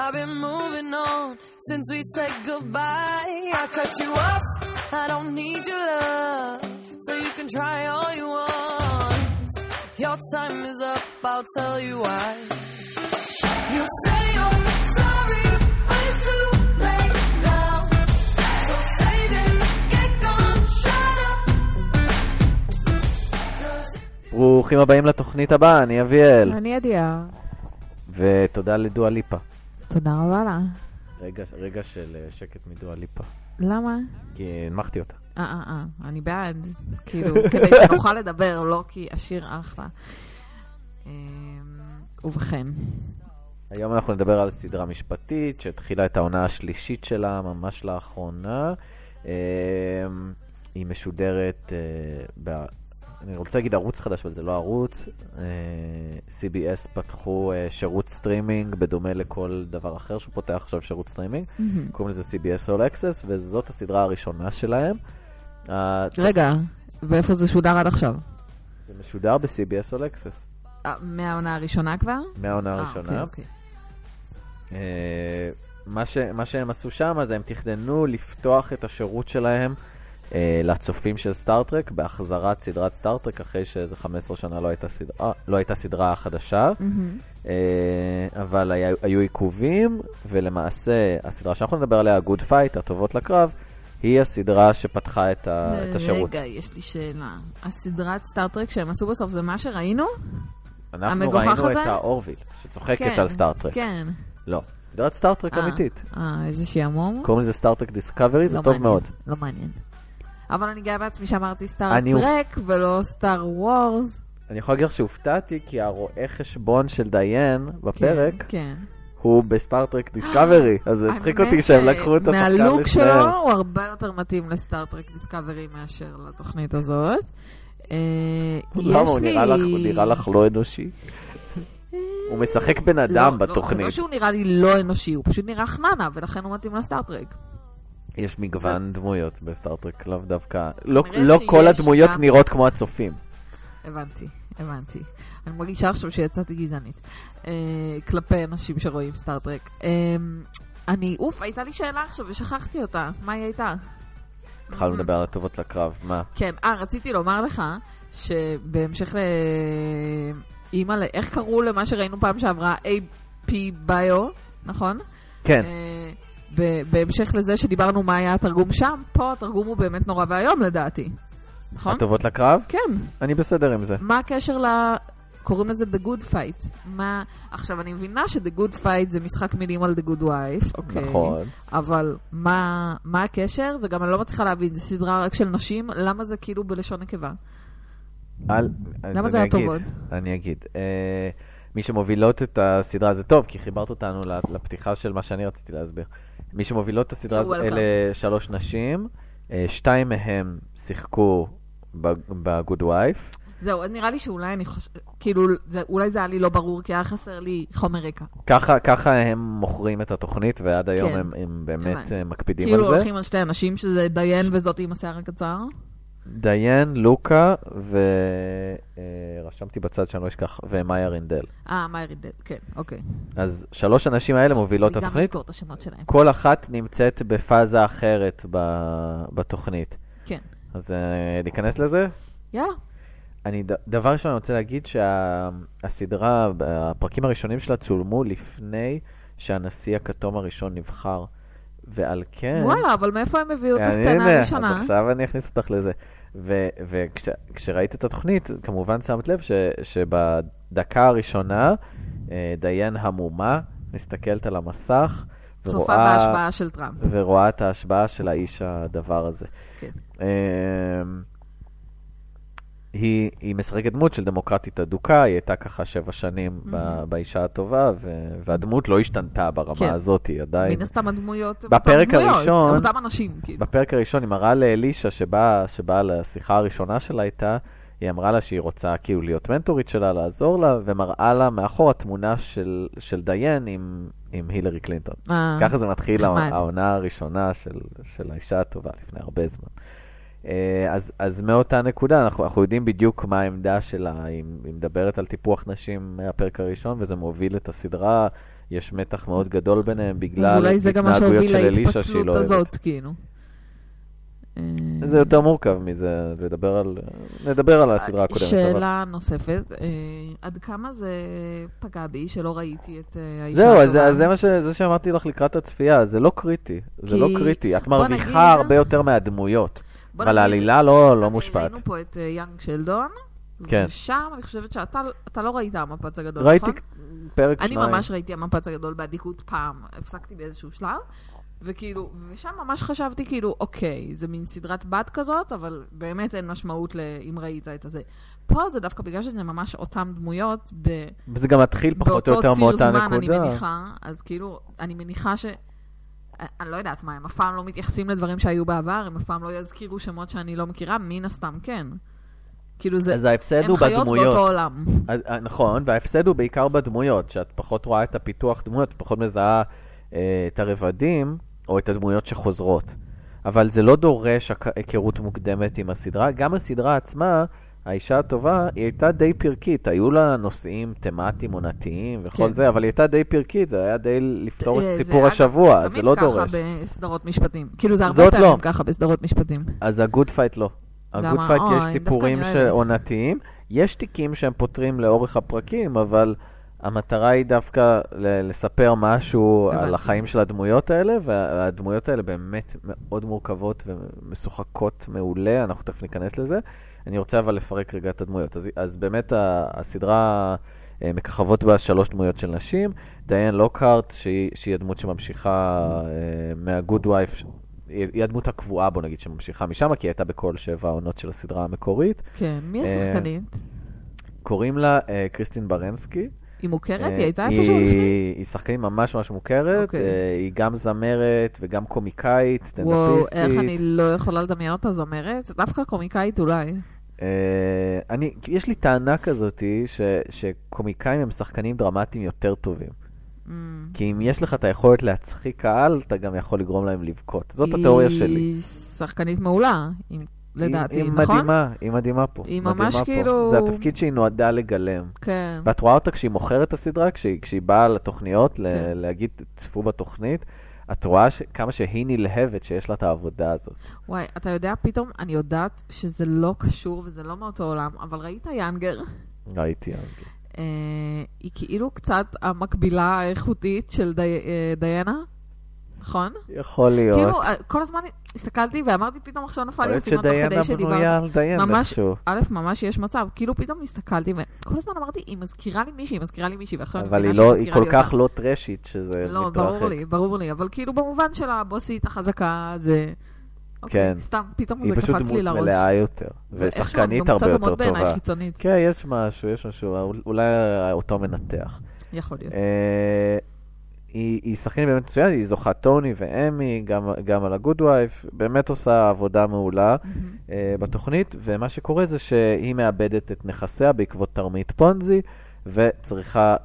I've been moving on since we said goodbye. I cut you off. I don't need your love. So you can try all you want. Your time is up. I'll tell you why. You say you're sorry, but it's too late now. So save it, get gone, shut up. ברוכים הבאים לתוכנית הבאה, אני אביאל. אני ידיעה. ותודה לדואה ליפה. תודה רבה לה. רגע, רגע של אה, שקט מדואה ליפה. למה? כי הנמכתי אותה. אה, אה, אה, אני בעד. כאילו, כדי שנוכל לדבר, לא כי השיר אחלה. אמ, ובכן, היום אנחנו נדבר על סדרה משפטית שהתחילה את העונה השלישית שלה ממש לאחרונה. אה, היא משודרת, אה. אני רוצה להגיד ערוץ חדש, אבל זה לא ערוץ. אה, CBS פתחו אה, שירות סטרימינג בדומה לכל דבר אחר שפותח עכשיו שירות סטרימינג. קוראים לזה CBS All Access, וזאת הסדרה הראשונה שלהם. אה, רגע, ואיפה זה שודר עד עכשיו? זה משודר ב-CBS All Access, מהעונה הראשונה כבר? מהעונה אה, הראשונה. אוקיי, אוקיי. מה שהם עשו שם זה הם תכננו לפתוח את השירות שלהם אה, לצופים של סטאר-טרק בהחזרת סדרת סטאר-טרק אחרי שאיזה 15 שנה לא הייתה סדרה, לא הייתה סדרה חדשה, מהמם. אה, אבל היה, היו עיכובים, ולמעשה הסדרה שאנחנו נדבר עליה, Good Fight, הטובות לקרב, היא הסדרה שפתחה את, ה, את השירות. רגע, יש לי שאלה. הסדרת סטאר-טרק שהם עשו בסוף זה מה שראינו? אנחנו ראינו הזה? את האורוויל, שצוחקת כן, על סטאר-טרק. כן. לא, סדרת סטאר-טרק אה, אמיתית. אה, איזה שעמום. קוראים לזה סטאר-טרק דיסקאברי, זה לא טוב מעניין, מאוד. לא מעניין. אבל אני גאה בעצמי שאמרתי אני- סטאר-טרק ולא סטאר וורס. אני יכול להגיד לך שהופתעתי, כי הרואה חשבון של דיין בפרק, כן. הוא בסטאר-טרק דיסקאברי, אז זה הצחיק אותי שהם לקחו את השחקן מהלוק לשניהם. שלו הוא הרבה יותר מתאים לסטאר-טרק דיסקאברי מאשר לתוכנית הזאת. אה, למה? הוא נראה לך- הוא לא אנושי. אה, הוא משחק בן לא, אדם לא, זה בתוכנית. לא שהוא נראה לי לא אנושי, הוא פשוט נראה חננה, ולכן הוא מתאים לסטאר-טרק. יש מגוון דמויות בסטאר-טרק, לאו דווקא... לא- לא כל הדמויות גם- נראות כמו הצופים. הבנתי, הבנתי. אני מרגישה עכשיו שיצאתי גזענית. אה, כלפי אנשים שרואים סטאר-טרק. אה, אני, אוף, הייתה לי שאלה עכשיו ושכחתי אותה. מה היא הייתה? התחלנו לדבר על הטובות לקרב, מה? כן, אה, רציתי לומר לך, שבהמשך ל... אימא, איך קראו למה שראינו פעם שעברה? AP ביו, נכון? כן, אה, ב- בהמשך לזה שדיברנו מה היה התרגום שם, פה התרגום הוא באמת נורא ואיום לדעתי. נכון? הטובות לקרב? כן. אני בסדר עם זה. מה הקשר ל... קוראים לזה The Good Fight. מה... עכשיו, אני מבינה ש-The Good Fight זה משחק מילים על The Good Wife, אוקיי. נכון. אבל מה, מה הקשר? וגם אני לא מצליחה להבין, זו סדרה רק של נשים, למה זה כאילו בלשון נקבה? אל- למה זה היה טוב אגיד, עוד? אני אגיד. אה, מי שמובילות את הסדרה זה טוב, כי חיברת אותנו לפתיחה של מה שאני רציתי להסביר. מי שמובילות את הסדרה welcome. אלה שלוש נשים, אה, שתיים מהם שיחקו ב-Good Wife. זהו, אז נראה לי שאולי אני חושבת, כאילו, זה, אולי זה היה לי לא ברור, כי היה חסר לי חומר רקע. ככה, ככה הם מוכרים את התוכנית, ועד היום כן. הם, הם באמת הבנתי. אה, מקפידים כאילו על זה. הולכים על שתי אנשים, שזה דיין וזאתי עם השיער הקצר. דיין, לוקה, ורשמתי בצד שאני לא אשכח, ומאיה רינדל. אה, מאי רידל, כן, אוקיי. אז שלוש הנשים האלה מובילות את גם התוכנית. לזכור את השמות שלהם. כל אחת נמצאת בפאזה אחרת ב- בתוכנית. כן. אז אה, ניכנס לזה? יאללה. אני, ד- דבר ראשון, אני רוצה להגיד שהסדרה, הפרקים הראשונים שלה צולמו לפני שהנשיא הכתום הראשון נבחר, ועל כן... וואלה, אבל מאיפה הם הביאו את אני- הסצנה הראשונה? אז עכשיו אני אכניס אותך לזה. וכשראית את התוכנית, כמובן שמת לב ש, שבדקה הראשונה, אה, דיין המומה מסתכלת על המסך, צופה ורואה- בהשבעה של טראמפ. ורואה את ההשבעה של האיש הדבר הזה. כן. היא, היא משחקת דמות של דמוקרטית אדוקה, היא הייתה ככה שבע שנים ב, מהמם. באישה הטובה, ו, והדמות לא השתנתה ברמה כן. הזאת, היא עדיין... מן הסתם הדמויות בפרק דמויות, הראשון- אותם אנשים, כאילו. בפרק הראשון היא מראה לאלישה שבאה, שבאה לשיחה הראשונה שלה איתה, היא אמרה לה שהיא רוצה כאילו להיות מנטורית שלה, לעזור לה, ומראה לה מאחורה תמונה של, של דיין עם, עם הילרי קלינטון. אה, ככה זה מתחיל העונה הראשונה של, של האישה הטובה לפני הרבה זמן. אה, אז, אז מאותה נקודה אנחנו, אנחנו יודעים בדיוק מה העמדה שלה, היא, היא מדברת על טיפוח נשים מהפרק הראשון, וזה מוביל את הסדרה, יש מתח מאוד גדול ביניהם בגלל אז אולי זה גם מה התנהגויות שהוביל של אלישה שהיא להתפצלות לא אוהבת. הזאת, כאילו. זה יותר מורכב מזה, לדבר על, נדבר על הסדרה הקודמת. אבל- שאלה נוספת, אה, עד כמה זה פגע בי שלא ראיתי את אה, האישה זהו, הטובה? זה, אז זה מה ש, זה שאמרתי לך לקראת הצפייה, זה לא קריטי, זה כי- לא קריטי. את מרוויחה נגיד- הרבה יותר מהדמויות, בוא אבל העלילה לא, לא אני- מושפעת. ראינו פה את אה, יאנג שלדון, כן. ושם אני חושבת שאתה אתה לא ראית המפץ הגדול, ראיתי נכון? פרק אני שניים. ממש ראיתי המפץ הגדול באדיקות פעם, הפסקתי באיזשהו שלב, וכאילו, ושם ממש חשבתי כאילו, אוקיי, זה מין סדרת בת כזאת, אבל באמת אין משמעות ל- אם ראית את הזה. פה זה דווקא בגלל שזה ממש אותן דמויות, ב... וזה גם מתחיל פחות או באותו יותר ציר מאותה זמן, אני נקודה. מניחה, אז כאילו, אני מניחה ש... אני לא יודעת מה, הם אף פעם לא מתייחסים לדברים שהיו בעבר, הם אף פעם לא יזכירו שמות שאני לא מכירה, מן הסתם כן. כאילו זה, אז ההפסד הם הוא חיות בדמויות. באותו עולם. אז, אה, נכון, וההפסד הוא בעיקר בדמויות, שאת פחות רואה את הפיתוח דמויות, פחות מזהה אה, את הרבדים או את הדמויות שחוזרות. אבל זה לא דורש היכרות מוקדמת עם הסדרה. גם הסדרה עצמה, האישה הטובה, היא הייתה די פרקית. היו לה נושאים תמטיים עונתיים וכל כן. זה, אבל היא הייתה די פרקית, זה היה די לפתור אה, את זה, סיפור אגב, השבוע, זה לא דורש. תמיד ככה בסדרות משפטים. כאילו זה הרבה זאת פעמים לא. ככה בסדרות משפטים. אז ה Good Fight לא. ה Good? Fight יש סיפורים. עונתיים, יש תיקים שהם פותרים לאורך הפרקים, אבל המטרה היא דווקא ל- לספר משהו הבנתי. על החיים של הדמויות האלה, והדמויות האלה באמת מאוד מורכבות ומשוחקות מעולה, אנחנו תכף ניכנס לזה. אני רוצה אבל לפרק רגע את הדמויות. אז, אז באמת הסדרה, אה, מככבות בה שלוש דמויות של נשים. דיין לוקהרט, שהיא, שהיא הדמות שממשיכה אה, מהגוד וייף, היא הדמות הקבועה, בוא נגיד, שממשיכה משם, כי היא הייתה בכל שבע העונות של הסדרה המקורית. כן, מי אה, השחקנית? קוראים לה קריסטין ברנסקי. היא מוכרת? אה, היא הייתה איפשהו לפני? היא שחקנית ממש ממש מוכרת, אוקיי. אה, היא גם זמרת וגם קומיקאית, וואו, סטנדאפיסטית. איך אני לא יכולה לדמיין אותה זמרת? דווקא קומיקאית אולי. אה, אני, יש לי טענה כזאתי, ש, שקומיקאים הם שחקנים דרמטיים יותר טובים. Mm. כי אם יש לך את היכולת להצחיק קהל, אתה גם יכול לגרום להם לבכות. זאת התיאוריה שלי. היא שחקנית מעולה, היא- לדעתי, היא, היא נכון? מדהימה, היא מדהימה פה. היא מדהימה ממש פה. כאילו- זה התפקיד שהיא נועדה לגלם. כן. ואת רואה אותה כשהיא מוכרת את הסדרה, כשהיא, כשהיא באה לתוכניות, ל- כן. להגיד, צפו בתוכנית, את רואה ש... כמה שהיא נלהבת שיש לה את העבודה הזאת. וואי, אתה יודע, פתאום אני יודעת שזה לא קשור וזה לא מאותו עולם, אבל ראית יאנגר? ראיתי אז. אה, היא כאילו קצת המקבילה האיכותית של די, אה, דיינה, נכון? יכול להיות. כאילו, אה, כל הזמן הסתכלתי ואמרתי, פתאום עכשיו נפל יכול לי להיות הסימן תוך שדיינה כדי שדיברת. בנויה על דיין איכשהו. א', ממש יש מצב, כאילו פתאום הסתכלתי וכל הזמן אמרתי, היא מזכירה לי מישהי, היא מזכירה לי מישהי, ועכשיו אני אבל מבינה היא, שהיא לא, היא מזכירה כל לי כך אותה. לא טרשית שזה לא, מתרחק. ברור לי, ברור לי, אבל כאילו במובן של הבוסית החזקה, זה... אוקיי, כן. סתם, פתאום היא זה פשוט קפץ לי דמות לראש. מלאה יותר, ושחקנית הרבה יותר טובה. כן, יש משהו, יש משהו, אולי אותו מנתח. יכול להיות. היא, היא שחקנית באמת מצוינת, היא זוכה טוני ואמי, גם, גם על הגוד וייף, באמת עושה עבודה מעולה מהמם. אה, בתוכנית, ומה שקורה זה שהיא מאבדת את נכסיה בעקבות תרמית פונזי, וצריכה,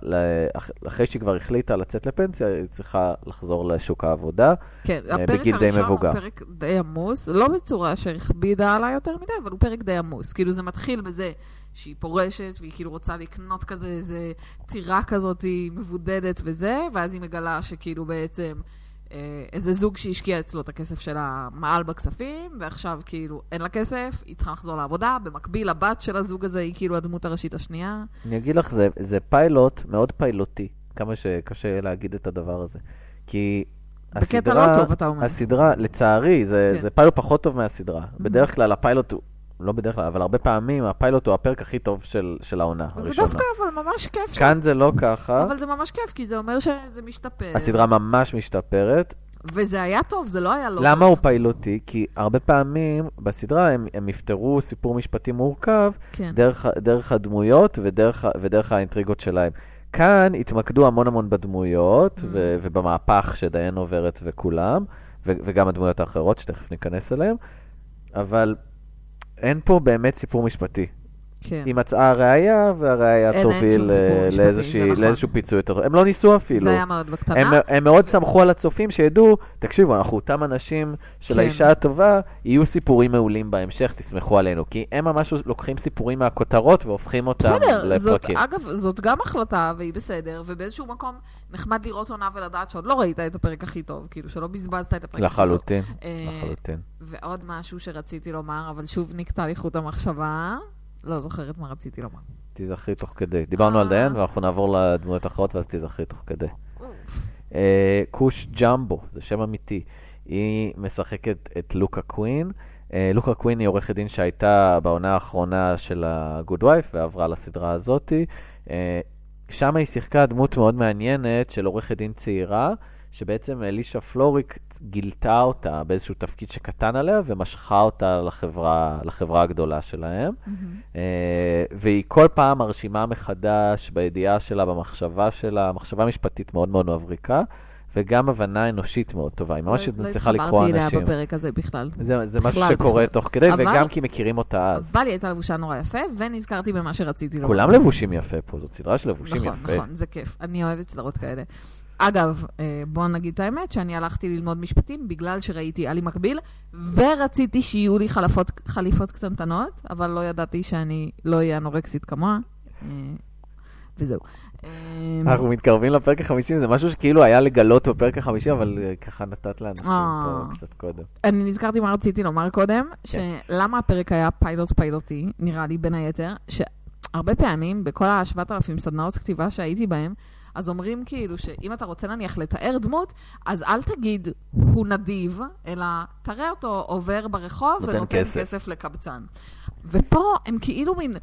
אחרי שהיא כבר החליטה לצאת לפנסיה, היא צריכה לחזור לשוק העבודה. כן, אה, הפרק בגיל די הראשון מבוגר. הוא פרק די עמוס, לא בצורה שהכבידה עליי יותר מדי, אבל הוא פרק די עמוס. כאילו זה מתחיל בזה שהיא פורשת, והיא כאילו רוצה לקנות כזה איזה טירה כזאת מבודדת וזה, ואז היא מגלה שכאילו בעצם איזה זוג שהשקיע אצלו את הכסף שלה מעל בכספים, ועכשיו כאילו אין לה כסף, היא צריכה לחזור לעבודה, במקביל הבת של הזוג הזה היא כאילו הדמות הראשית השנייה. אני אגיד לך, זה, זה פיילוט מאוד פיילוטי, כמה שקשה להגיד את הדבר הזה. כי בקטע הסדרה, לא טוב, אתה אומר. הסדרה, לצערי, זה, כן. זה פיילוט פחות טוב מהסדרה. בדרך כלל הפיילוט הוא, לא בדרך כלל, אבל הרבה פעמים הפיילוט הוא הפרק הכי טוב של, של העונה זה הראשונה. דווקא אבל ממש כיף. ש- כאן זה לא ככה, אבל זה ממש כיף, כי זה אומר שזה משתפר. הסדרה ממש משתפרת. וזה היה טוב, זה לא היה לא טוב. למה הוא פיילוטי? כי הרבה פעמים בסדרה הם, הם יפתרו סיפור משפטי מורכב כן. דרך, דרך הדמויות ודרך, ודרך האינטריגות שלהם. כאן התמקדו המון המון בדמויות Mm. ו- ובמהפך שדיין עוברת וכולם, ו- וגם הדמויות האחרות שתכף ניכנס אליהן, אבל אין פה באמת סיפור משפטי. כן. היא מצאה ראייה, והראייה תוביל אה, לאיזושהי- נכון. לאיזשהו פיצוי יותר. הם לא ניסו אפילו. זה היה מאוד בקטנה. הם, הם מאוד סמכו על הצופים שידעו, תקשיבו, אנחנו אותם אנשים של כן. האישה הטובה, יהיו סיפורים מעולים בהמשך, תסמכו עלינו. כי הם ממש לוקחים סיפורים מהכותרות והופכים אותם בסדר, לפרקים. אגב, זאת גם החלטה, והיא בסדר, ובאיזשהו מקום נחמד לראות עונה ולדעת שעוד לא ראית את הפרק הכי טוב, כאילו, שלא בזבזת את הפרק הכי טוב. לחלוטין, אה, לחלוטין. ועוד משהו שרציתי לומר, אבל שוב נקטע לי חוט המחשבה, לא זוכרת מה רציתי לומר. תזכרי תוך כדי. דיברנו על אה. דיין, ואנחנו נעבור לדמויות האחרות, ואז תזכרי תוך כדי. אה, כוש ג'מבו, זה שם אמיתי. היא משחקת את לוקה קווין. אה, לוקה קווין היא עורכת דין שהייתה בעונה האחרונה של ה-good wife ועברה לסדרה הזאתי. שם היא שיחקה דמות מאוד מעניינת של עורכת דין צעירה, שבעצם אלישה פלוריק גילתה אותה באיזשהו תפקיד שקטן עליה ומשכה אותה לחברה, לחברה הגדולה שלהם. מהמם. אה, והיא כל פעם מרשימה מחדש בידיעה שלה, במחשבה שלה, מחשבה משפטית מאוד מאוד מבריקה, וגם הבנה אנושית מאוד טובה. היא ממש לא מצליחה לקרוא התחברתי אליה אנשים. בפרק הזה בכלל. זה, זה משהו בכלל, שקורה בכלל. תוך כדי, אבל- וגם כי מכירים אותה אז. אבל היא הייתה לבושה נורא יפה, ונזכרתי במה שרציתי לומר. כולם לבושים יפה פה, זאת סדרה של לבושים נכון, יפה. נכון, זה כיף. אני אוהבת סדרות כאלה. אגב, אה, בואו נגיד את האמת, שאני הלכתי ללמוד משפטים בגלל שראיתי עלי מקביל, ורציתי שיהיו לי חלפות, חליפות קטנטנות, אבל לא ידעתי שאני לא אהיה אנורקסית כמוה, אה, וזהו. אה, אנחנו מתקרבים לפרק החמישים, זה משהו שכאילו היה לגלות בפרק החמישי, אבל ככה נתת לאנשים. פה קצת קודם. אני נזכרתי מה רציתי לומר קודם, כן. שלמה הפרק היה פיילוט פיילוטי, נראה לי בין היתר, שהרבה פעמים בכל ה-7,000 סדנאות כתיבה שהייתי בהם, אז אומרים כאילו שאם אתה רוצה נניח לתאר דמות, אז אל תגיד הוא נדיב, אלא תראה אותו עובר ברחוב נותן ונותן כסף. כסף. לקבצן. ופה הם כאילו מין,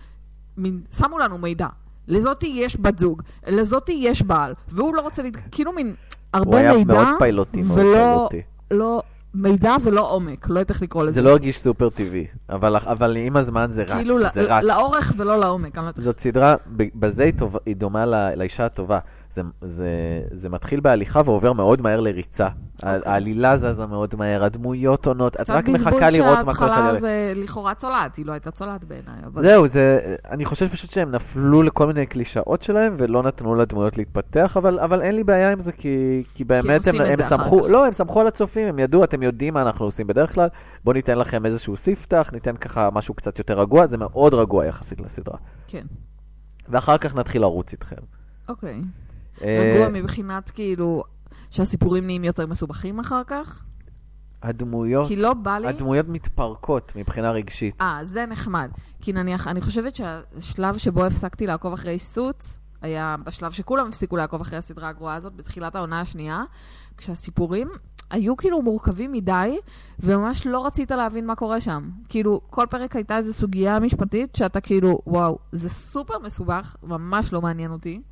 מין, שמו לנו מידע. לזאתי יש בת זוג, לזאתי יש בעל, והוא לא רוצה, לת... כאילו מין הוא הרבה היה מידע, מאוד פיילוטי, מאוד ולא, פיילוטי. לא, מידע ולא עומק, לא יודעת איך לקרוא לזה. זה לא הרגיש סופר טבעי, אבל, אבל עם הזמן זה רץ, כאילו, זה רץ. לאורך ולא לעומק. לא. זאת סדרה, בזה היא, טוב, היא דומה לאישה הטובה. זה, זה, זה מתחיל בהליכה ועובר מאוד מהר לריצה. Okay. אוקיי. העלילה זזה מאוד מהר, הדמויות עונות, את קצת רק בזבוז מחכה לראות מה קורה שההתחלה לך. זה לכאורה צולעת, היא לא הייתה צולעת בעיניי. אבל... זהו, זה, אני חושב פשוט שהם נפלו לכל מיני קלישאות שלהם ולא נתנו לדמויות להתפתח, אבל, אבל אין לי בעיה עם זה, כי, כי באמת עושים הם, הם אחר סמכו. לא, הם סמכו על הצופים, הם ידעו, אתם יודעים מה אנחנו עושים בדרך כלל, בואו ניתן לכם איזשהו ספתח, ניתן ככה משהו קצת יותר רגוע, זה מאוד רגוע יחסית לסדרה. כן, ואחר כך נתחיל לרוץ איתכם. אוקיי. אה, רגוע מבחינת כאילו שהסיפורים נהיים יותר מסובכים אחר כך? הדמויות, כי לא בא לי... הדמויות מתפרקות מבחינה רגשית. אה, זה נחמד. כי נניח, אני חושבת שהשלב שבו הפסקתי לעקוב אחרי סוץ, היה בשלב שכולם הפסיקו לעקוב אחרי הסדרה הגרועה הזאת, בתחילת העונה השנייה, כשהסיפורים היו כאילו מורכבים מדי, וממש לא רצית להבין מה קורה שם. כאילו, כל פרק הייתה איזו סוגיה משפטית שאתה כאילו, וואו, זה סופר מסובך, ממש לא מעניין אותי.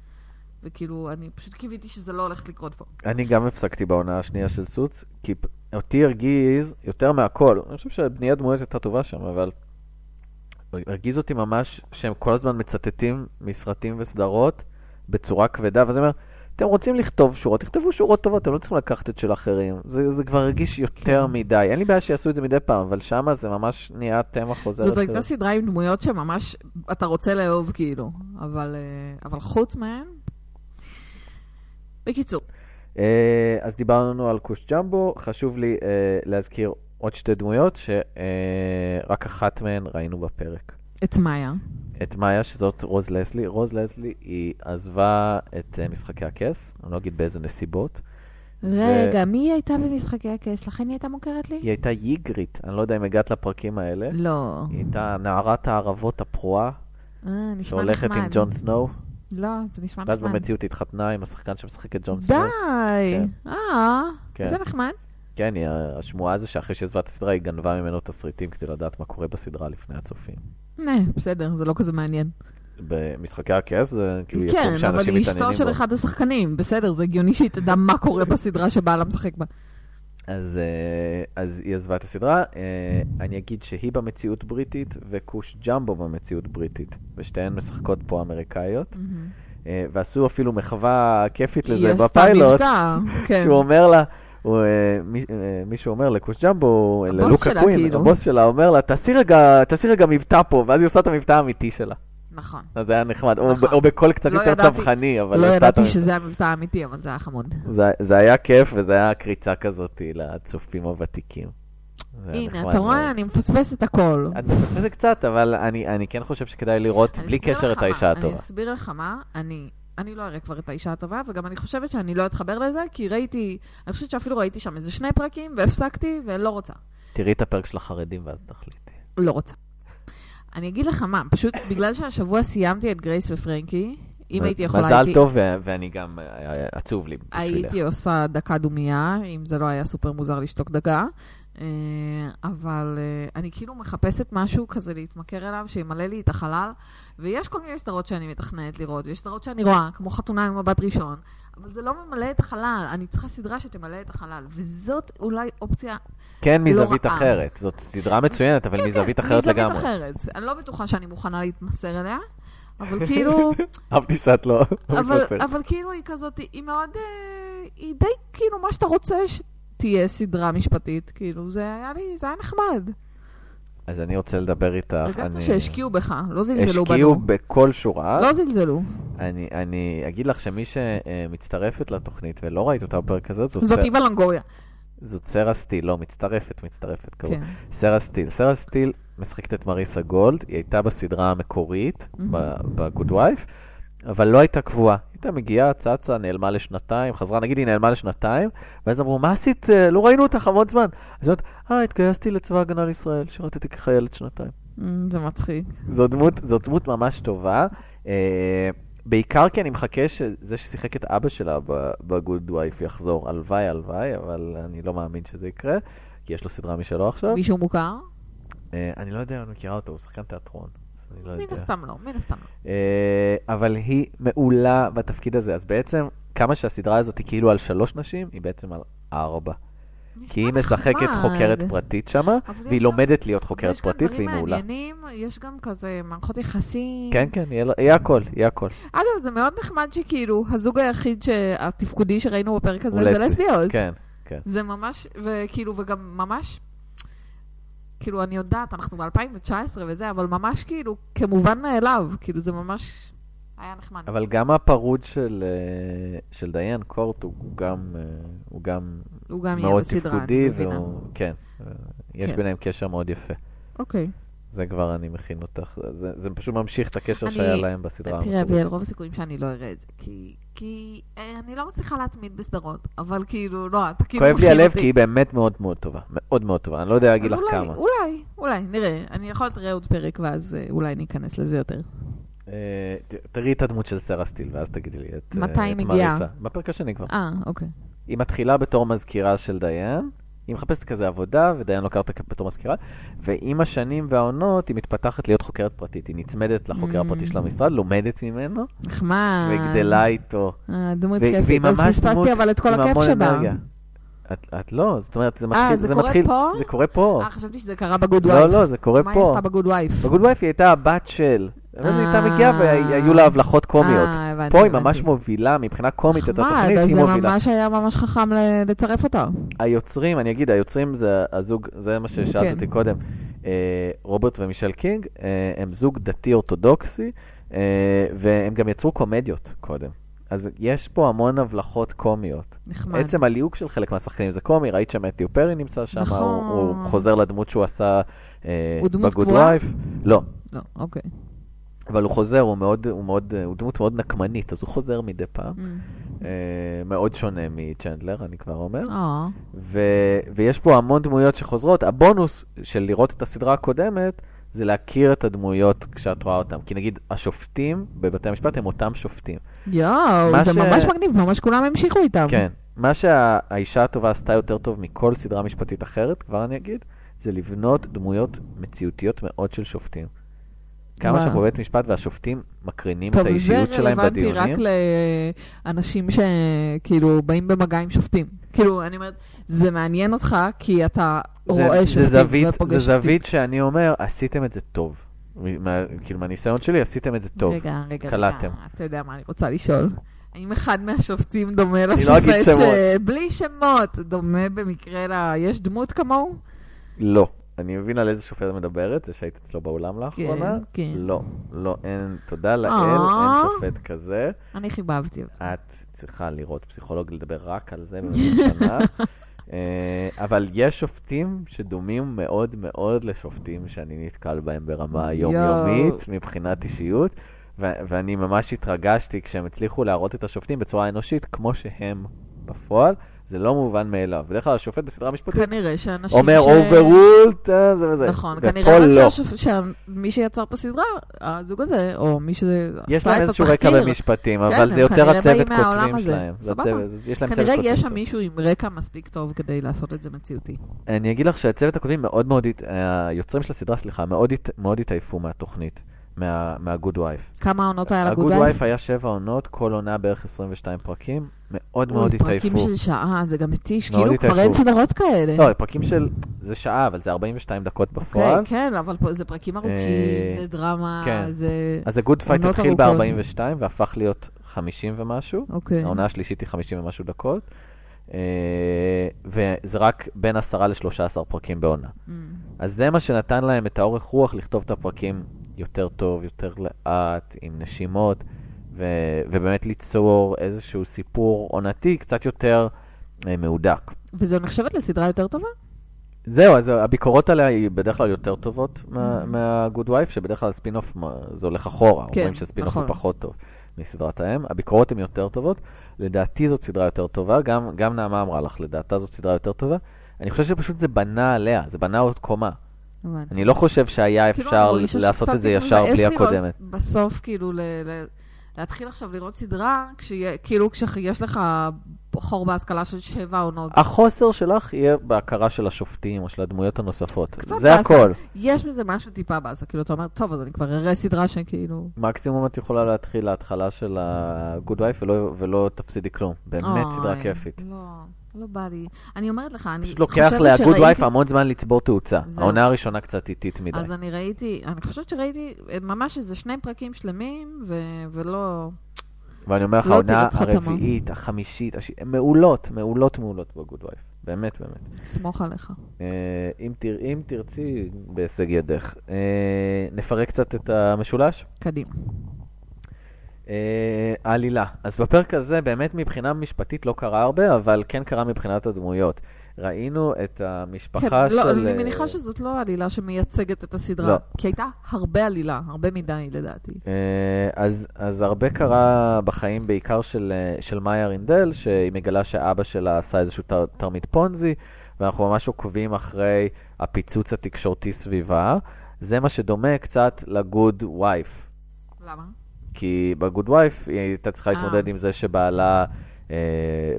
וכאילו, אני פשוט קיוויתי שזה לא הולך לקרות פה. אני גם הפסקתי בעונה השנייה של סוץ, כי אותי הרגיז יותר מהכל. אני חושב שבניית דמויות הייתה טובה שם, אבל הרגיז אותי ממש שהם כל הזמן מצטטים מסרטים וסדרות בצורה כבדה, וזה אומר, אתם רוצים לכתוב שורות, תכתבו שורות טובות, אתם לא צריכים לקחת את של אחרים. זה, זה כבר הרגיש יותר כן. מדי. אין לי בעיה שיעשו את זה מדי פעם, אבל שמה זה ממש נהיה תמה חוזרת. זאת הייתה. סדרה עם דמויות שממש אתה רוצה לאהוב כאילו, אבל, אה, אבל חוץ מהן... בקיצור, אה, אז דיברנו על כוש ג'מבו, חשוב לי אה, להזכיר עוד שתי דמויות שרק אחת מהן ראינו בפרק. את מאיה. את מאיה, שזאת רוז לסלי. רוז לסלי, היא עזבה את אה, משחקי הכס, אני לא אגיד באיזה נסיבות. רגע, מי הייתה במשחקי הכס? לכן היא הייתה מוכרת לי? היא הייתה איגריט, אני לא יודע אם הגעת לפרקים האלה. לא. היא הייתה נערת הערבות הפרועה, אה, נשמע שהולכת נחמד. עם ג'ון סנואו, לא, זה נשמע ואז נחמד. במציאות התחתנה עם השחקן שמשחק את ג'ון סנואו. די! אה, כן. זה נחמד. כן, היא, השמועה זה שאחרי שעזבה את הסדרה, היא גנבה ממנו תסריטים כדי לדעת מה קורה בסדרה לפני הצופים. נה, בסדר, זה לא כזה מעניין. במשחקי הכס זה כאילו כן, אבל שאנשים היא אשתו מתעניינים של בו. אחד השחקנים. בסדר, זה הגיוני שהיא תדע מה קורה בסדרה שבעלה משחק בה. אז, אה, אז היא עזבה את הסדרה. אה, אני אגיד שהיא במציאות בריטית וכוש ג'מבו במציאות בריטית, ושתיהן משחקות פה אמריקאיות. אה, ועשו אפילו מחווה כיפית לזה היא עשתה בפיילוט, מבטא, כן. שהוא אומר לה, הוא, מי- מישהו אומר לקוש ג'מבו, ללוקה קווין, כאילו. הבוס שלה אומר לה, תעשי רגע, תעשי רגע מבטא פה, ואז היא עושה את המבטא האמיתי שלה. נכון. אז זה היה נחמד, או, נכון. או בקול קצת לא יותר ידעתי- צווחני, אבל... לא ידעתי המבטא. שזה המבטא האמיתי, אבל זה היה חמוד. זה, זה היה כיף, וזה היה קריצה כזאת לצופים הוותיקים. הנה, אתה רואה. אני מפספסת הכל. את מפספסת קצת, אבל אני, אני כן חושב שכדאי לראות אני בלי קשר את האישה הטובה. אני אסביר לך מה, אני... אני לא אראה כבר את האישה הטובה, וגם אני חושבת שאני לא אתחבר לזה, כי ראיתי, אני חושבת שאפילו ראיתי שם איזה שני פרקים, והפסקתי, ולא רוצה. תראי את הפרק של החרדים ואז תחליטי. לא רוצה. אני אגיד לך מה, פשוט בגלל שהשבוע סיימתי את גרייס ופרנקי, אם הייתי יכולה, מזל הייתי, טוב, ו- ואני גם, אה, עצוב לי בשבילך. הייתי עושה דקה דומייה, אם זה לא היה סופר מוזר לשתוק דקה. אה, אבל אה, אני כאילו מחפשת משהו כזה להתמכר אליו, שימלא לי את החלל, ויש כל מיני סדרות שאני מתכננת לראות, ויש סדרות שאני רואה, כמו חתונה עם מבט ראשון, אבל זה לא ממלא את החלל, אני צריכה סדרה שתמלא את החלל, וזאת אולי אופציה כן, מזווית רעה. אחרת. זאת סדרה מצוינת, אבל מזווית אחרת מזווית לגמרי. אחרת. אני לא בטוחה שאני מוכנה להתמסר אליה, אבל כאילו, אהבתי שאת לא אבל. אבל כאילו היא כזאת, היא מאוד, אה, היא די כאילו מה שאתה רוצה שתהיה סדרה משפטית, כאילו, זה היה לי, זה היה נחמד. אז אני רוצה לדבר איתך. הרגשת אני- שהשקיעו בך, לא זלזלו השקיעו בנו. בכל שורה. לא זלזלו. אני, אני אגיד לך שמי שמצטרפת לתוכנית ולא ראית אותה בפרק הזה, זאת, זאת איווה לונגוריה. זאת סרה סטיל, לא, מצטרפת, מצטרפת, קראו. כן. סרה סטיל. סרה סטיל משחקת את מריסה גולד, היא הייתה בסדרה המקורית, בגוד וייף, אבל לא הייתה קבועה. הייתה מגיעה, צצה, נעלמה לשנתיים, חזרה, נגיד היא נעלמה לשנתיים, ואז אמרו, מה עשית? אה, לא ראינו אותך המון זמן. אז היא אומרת, אה, התגייסתי לצבא הגנה לישראל, שירתתי כחיילת שנתיים. אמ, זה מצחיק. זו דמות, זו דמות ממש טובה. אה, בעיקר כי אני מחכה שזה ששיחק את אבא שלה בגוד וייף יחזור. הלוואי, הלוואי, אבל אני לא מאמין שזה יקרה, כי יש לו סדרה משלו עכשיו. מישהו מוכר? אה, אני לא יודע אם אני מכירה אותו, הוא שחקן תיאטרון. אני לא מן יודע. הסתם לא, מן הסתם לא. אה, אבל היא מעולה בתפקיד הזה. אז בעצם, כמה שהסדרה הזאת היא כאילו על שלוש נשים, היא בעצם על ארבע. כי היא משחקת נחמד. חוקרת פרטית שמה, יש והיא גם- לומדת להיות חוקרת יש גם פרטית, דברים והיא מעולה. מעניינים, יש גם כזה מערכות יחסים. כן, כן, יהיה יהיה הכל, יהיה הכל. אגב, זה מאוד נחמד שכאילו, הזוג היחיד התפקודי שראינו בפרק הזה זה לסבי. לסביות. כן, כן. זה ממש, וכאילו, וגם ממש, כאילו, אני יודעת, אנחנו ב-2019 וזה, אבל ממש כאילו, כמובן מאליו, כאילו, זה ממש היה נחמד. אבל גם הפרוד של, אה, של דיין קורט הוא גם, אה, הוא גם הוא גם מאוד בסדרה, אני תפקודי, מבינה. והוא, כן, אה, יש כן. ביניהם קשר מאוד יפה. אוקיי. זה כבר אני מכין אותך, זה, זה פשוט ממשיך את הקשר אני- שהיה להם בסדרה. תראה. אביאל, רוב הסיכויים שאני לא אראה את זה, כי... כי אה, אני לא מצליחה להתמיד בסדרות, אבל כאילו, לא, אתה כאילו כואב לי מכין הלב אותי. כי היא באמת מאוד מאוד טובה, מאוד מאוד טובה, אני לא יודע להגיד לך אולי, כמה. אולי, אולי, נראה. אני יכולת לראות עוד פרק, ואז אה, אולי ניכנס לזה יותר. אה, תראי את הדמות של סרה סטיל, ואז תגידי לי את אה, מתי היא מגיעה? מריסה. בפרק השני כבר. אה, אוקיי. היא מתחילה בתור מזכירה של דיין, היא מחפשת כזה עבודה, ודיין לוקח אותה בתור מזכירה, ועם השנים והעונות היא מתפתחת להיות חוקרת פרטית. היא נצמדת לחוקר Mm. הפרטי של המשרד, לומדת ממנו, נחמד. וגדלה איתו. אה, דמות כיפית. אז פספסתי אבל את כל הכיף שבה. את, את לא, זאת אומרת, זה מתחיל, זה קורה מתחיל, פה? זה קורה פה. אה, חשבתי שזה קרה בגוד לא, וייף. לא, זה קורה מה היא פה. עשתה בגוד וייף? בגוד וייף היא הייתה הבת של. ואז היא הייתה. מגיעה והיו לה הבלחות קומיות. אה, פה היא. ממש מובילה מבחינה קומית את נחמד, התוכנית, אז היא זה מובילה. ממש היה ממש חכם לצרף אותה. היוצרים, אני אגיד, היוצרים זה הזוג, זה מה ששאלת כן. אותי קודם, אה, רוברט ומישל קינג, אה, הם זוג דתי אורתודוקסי, והם גם יצרו קומדיות קודם. אז יש פה המון הבלחות קומיות. נחמד. עצם הליהוק של חלק מהשחקנים זה קומי, ראית שם את פרי נמצא שם, נכון. הוא, הוא חוזר לדמות שהוא עשה אה, ב Good? Wife. לא, לא, אוקיי. אבל הוא חוזר, הוא מאוד, הוא מאוד, הוא דמות מאוד נקמנית, אז הוא חוזר מדי פעם. Mm. אה, מאוד שונה מצ'נדלר, אני כבר אומר. אה, ו- ויש פה המון דמויות שחוזרות. הבונוס של לראות את הסדרה הקודמת, זה להכיר את הדמויות כשאת רואה אותם. כי נגיד, השופטים בבתי המשפט הם אותם שופטים. יואו, זה ש- ממש מגניב, ממש כולם המשיכו איתם. כן. מה שהאישה הטובה עשתה יותר טוב מכל סדרה משפטית אחרת, כבר אני אגיד, זה לבנות דמויות מציאותיות מאוד של שופטים. כמה. שאנחנו בבית משפט והשופטים מקרינים טוב, את זה האישיות שלהם רלוונטי בדיונים. רק לאנשים שכאילו באים במגע עם שופטים. כאילו, אני אומרת, זה מעניין אותך כי אתה זה- רואה זה שופטים ופוגש זה שופטים. זווית שאני אומר, עשיתם את זה טוב. מה- כאילו, מהניסיון שלי, עשיתם את זה טוב. רגע, רגע. רגע, אתה יודע מה אני רוצה לשאול? האם אחד מהשופטים דומה לא לשופט ש... שמות. בלי שמות, דומה במקרה ל... יש דמות כמוהו? לא. אני מבין על איזה שופט מדברת, זה שהיית אצלו באולם לאחרונה. כן. לא, לא, אין, תודה לאל, אה. אין שופט כזה. אני חיבבתי אותו. את צריכה לראות פסיכולוג לדבר רק על זה שנה. אה, אבל יש שופטים שדומים מאוד מאוד לשופטים שאני נתקל בהם ברמה יומיומית מבחינת אישיות, ו- ואני ממש התרגשתי כשהם הצליחו להראות את השופטים בצורה אנושית כמו שהם בפועל. זה לא מובן מאליו. בדרך כלל השופט בסדרה משפטית כנראה שאנשים אומר ש... overruled, זה וזה. נכון, כנראה רק לא. שהשופ- שמי שיצר את הסדרה, הזוג הזה, או מי יש שעשה להם את איזשהו רקע התחקיר, במשפטים, כן, אבל זה יותר הצוות כותבים. שלהם. סבבה. יש להם כנראה יש. שם מישהו עם רקע מספיק טוב כדי לעשות את זה מציאותי. אני אגיד לך שהצוות הכותבים מאוד מאוד, היוצרים של הסדרה, סליחה, מאוד הת- מאוד התעייפו מהתוכנית, מה- מהגוד וייף. כמה עונות היה לגוד הגוד וייף? וייף היה שבע עונות, כל עונה בערך 22 פרקים, מאוד מאוד אוי, פרקים התעייפו. של שעה, זה גם מתיש, כאילו כבר אין התעייפו. סדרות כאלה. לא, פרקים של, זה שעה, אבל זה 42 דקות בפועל. אוקיי, כן, אבל זה פרקים ארוכים, אה, זה דרמה, כן. זה... אז ה Good Fight התחיל ארוכות. ב-42 והפך להיות 50 ומשהו. אוקיי. העונה השלישית היא 50 ומשהו דקות. אה, וזה רק בין 10 ל-13 פרקים בעונה. Mm. אז זה מה שנתן להם את האורך רוח לכתוב את הפרקים יותר טוב, יותר לאט, עם נשימות, ו- ובאמת ליצור איזשהו סיפור עונתי קצת יותר אה, מהודק. וזו נחשבת לסדרה יותר טובה? זהו, אז הביקורות עליה היא בדרך כלל יותר טובות Mm-hmm. מה- מהגוד וייף, שבדרך כלל ספינוף זה הולך אחורה, כן, אומרים שספינוף הוא נכון. פחות טוב מסדרת האם. הביקורות הן יותר טובות, לדעתי זאת סדרה יותר טובה, גם, גם נעמה אמרה לך, לדעתה זאת סדרה יותר טובה. אני חושב שפשוט זה בנה עליה, זה בנה עוד קומה. הבנתי. אני לא חושב שהיה כאילו, אפשר מרגישה לעשות את זה ישר בלי הקודמת. בסוף, כאילו, ל- ל- להתחיל עכשיו לראות סדרה, כשיהיה- כאילו כשיש לך חור בהשכלה של שבע עונות. החוסר שלך יהיה בהכרה של השופטים או של הדמויות הנוספות. קצת זה באסה. הכל. יש בזה משהו טיפה באסה, כאילו, אתה אומר, טוב, אז אני כבר אראה סדרה שכאילו... מקסימום את יכולה להתחיל להתחלה של ה-good wife ולא, ולא תפסידי כלום. באמת סדרה אוי, כיפית. לא, לא בא לי. אני אומרת לך, אני פשוט חושבת לוקח ל-good שראיתי- wife המון זמן לצבור תאוצה. העונה הראשונה קצת איטית מדי. אז אני ראיתי, אני חושבת שראיתי אה, ממש איזה שני פרקים שלמים, ו- ולא... ואני אומר לך, לא העונה. הרביעית, החמישית, הש... מעולות, מעולות מעולות ב-good wife. באמת, באמת. סמוך עליך. אה, אם, תר... אם תרצי, בהישג ידך. אה, נפרק קצת את המשולש? קדימה. אה, העלילה. אז בפרק הזה, באמת מבחינה משפטית לא קרה הרבה, אבל כן קרה מבחינת הדמויות. ראינו את המשפחה כן, של... לא, אני אה, מניחה שזאת לא עלילה שמייצגת את הסדרה. לא. כי הייתה הרבה עלילה, הרבה מדי לדעתי. אה, אז, אז הרבה קרה בחיים, בעיקר של, אה, של מאיה רינדל, שהיא מגלה שאבא שלה עשה איזשהו תר, תרמית פונזי, ואנחנו ממש עוקבים אחרי הפיצוץ התקשורתי סביבה. זה מה שדומה קצת לגוד וייף. למה? כי בגוד וייף היא הייתה צריכה אה. להתמודד עם זה שבעלה אה,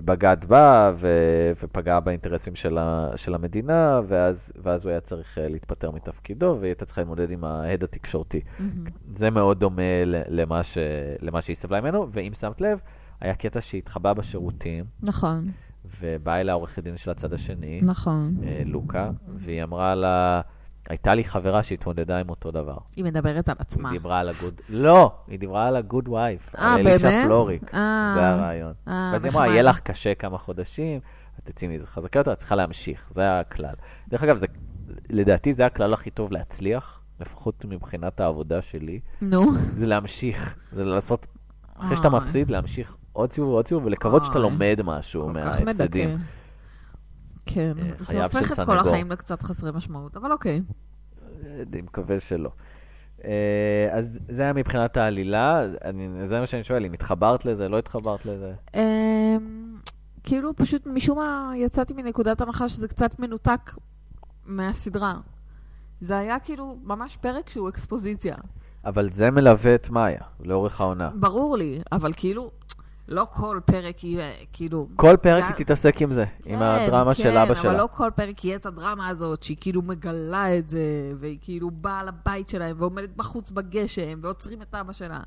בגד בה ו- ופגע באינטרסים של, ה- של המדינה, ואז, ואז הוא היה צריך אה, להתפטר מתפקידו, והיא הייתה צריכה להתמודד עם ההד התקשורתי. מהמם. זה מאוד דומה למה, ש... למה שהיא סבלה ממנו, ואם שמת לב, היה קטע שהתחבא בשירותים, נכון, ובאה אליה עורכת דין של הצד השני, נכון. אה, לוקה, והיא אמרה לה, הייתה לי חברה שהתמודדה עם אותו דבר. היא מדברת על עצמה. היא דיברה על הגוד... לא, היא דיברה על הגוד וייף. אה, על אלישע באמת? פלוריק. אה. זה הרעיון. אה, ואז היא אמרה. יהיה לך קשה כמה חודשים, את תצאי מזה חזקה יותר, את צריכה להמשיך. זה הכלל. דרך אגב, זה, לדעתי זה הכלל הכי טוב להצליח, לפחות מבחינת העבודה שלי, נו. זה להמשיך. זה לעשות, אחרי שאתה אוי. מפסיד, להמשיך עוד סיבוב ועוד סיבוב, ולקוות שאתה. לומד משהו כל כך מההפסדים. כן, אה, זה הופך את כל. החיים לקצת חסרי משמעות, אבל אוקיי. אני מקווה שלא. אה, אז זה היה מבחינת העלילה, אני, זה מה שאני שואל, אם התחברת לזה, לא התחברת לזה? אמ, כאילו, פשוט משום מה יצאתי מנקודת הנחה שזה קצת מנותק מהסדרה. זה היה כאילו ממש פרק שהוא אקספוזיציה. אבל זה מלווה את מאיה, לאורך העונה. ברור לי, אבל כאילו, לא כל פרק יהיה, כאילו... כל פרק זה- היא תתעסק עם זה, עם כן, הדרמה של אבא כן, שלה. אבל לא כל פרק יהיה את הדרמה הזאת, שהיא כאילו מגלה את זה, והיא כאילו באה לבית שלהם, ועומדת בחוץ בגשם, ועוצרים את אבא שלה.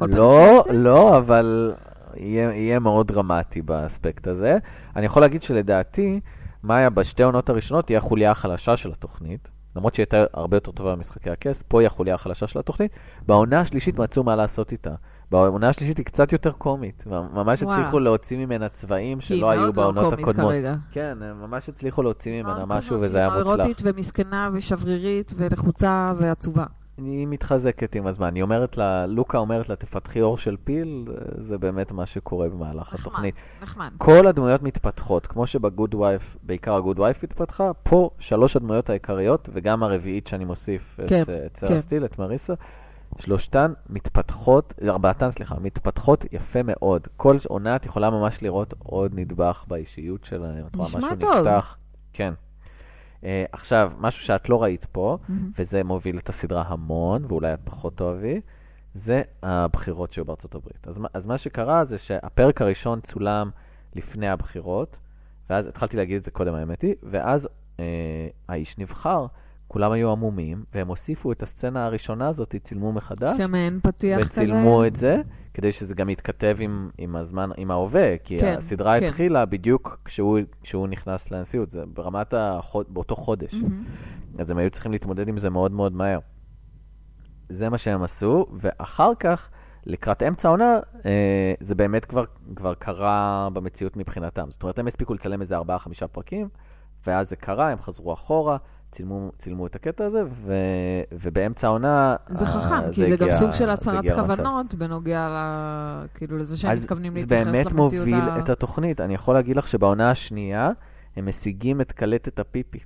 לא? לא, אבל יהיה, יהיה מאוד דרמטי באספקט הזה. אני יכול להגיד שלדעתי, מאיה בשתי העונות הראשונות תהיה החוליה החלשה של התוכנית. למרות שהיא הייתה הרבה יותר טובה במשחקי הכס, פה היא החוליה החלשה של התוכנית. בעונה השלישית מצאו מה לעשות איתה. בעונה השלישית היא קצת יותר קומית. ממש וואו. הצליחו להוציא ממנה צבעים כי היא שלא היו מאוד לא בעונות קומית הקודמות. כרגע. כן, הם ממש הצליחו להוציא ממנה משהו וזה היה מוצלח. אירוטית ומסכנה ושברירית ולחוצה ועצובה. היא מתחזקת עם הזמן. היא אומרת לה, לוקה אומרת לה, תפתחי אור של פיל, זה באמת מה שקורה במהלך נחמד, התוכנית. נחמד. כל הדמויות מתפתחות, כמו שבגוד וייף, בעיקר הגוד וייף התפתחה, פה שלוש הדמויות העיקריות, וגם הרביעית שאני מוסיף, כן, את, אה, את כן. סרסטיל, את מריסה, שלושתן מתפתחות, ארבעתן, סליחה, מתפתחות יפה מאוד. כל עונה את יכולה ממש לראות עוד נדבך באישיות שלהם. נשמע טוב. נפתח. כן. Uh, עכשיו, משהו שאת לא ראית פה, מהמם. וזה מוביל את הסדרה המון, ואולי את פחות תאהבי, זה הבחירות שהיו בארצות הברית. אז, אז מה שקרה זה שהפרק הראשון צולם לפני הבחירות, ואז התחלתי להגיד את זה קודם, האמת היא, ואז אה, האיש נבחר, כולם היו עמומים, והם הוסיפו את הסצנה הראשונה הזאת, צילמו מחדש, כמעין פתיח כזה. וצילמו את זה, כדי שזה גם יתכתב עם, עם הזמן, עם ההווה, כי כן, הסדרה כן. התחילה בדיוק כשהוא, כשהוא נכנס לנשיאות, זה ברמת החוד, באותו חודש. מהמם. אז הם היו צריכים להתמודד עם זה מאוד מאוד מהר. זה מה שהם עשו, ואחר כך, לקראת אמצע העונה, אה, זה באמת כבר, כבר קרה במציאות מבחינתם. זאת אומרת, הם הספיקו לצלם איזה 4-5 פרקים, ואז זה קרה, הם חזרו אחורה, צילמו, צילמו את הקטע הזה, ו, ובאמצע העונה... זה אה, חכם, כי זה גם הגיע- סוג של זה הצהרת. כוונות בנוגע ל... כאילו לזה שהם מתכוונים זה להתייחס באמת למציאות מוביל ה... את התוכנית. אני יכול להגיד לך שבעונה השנייה, הם משיגים את קלטת הפיפי.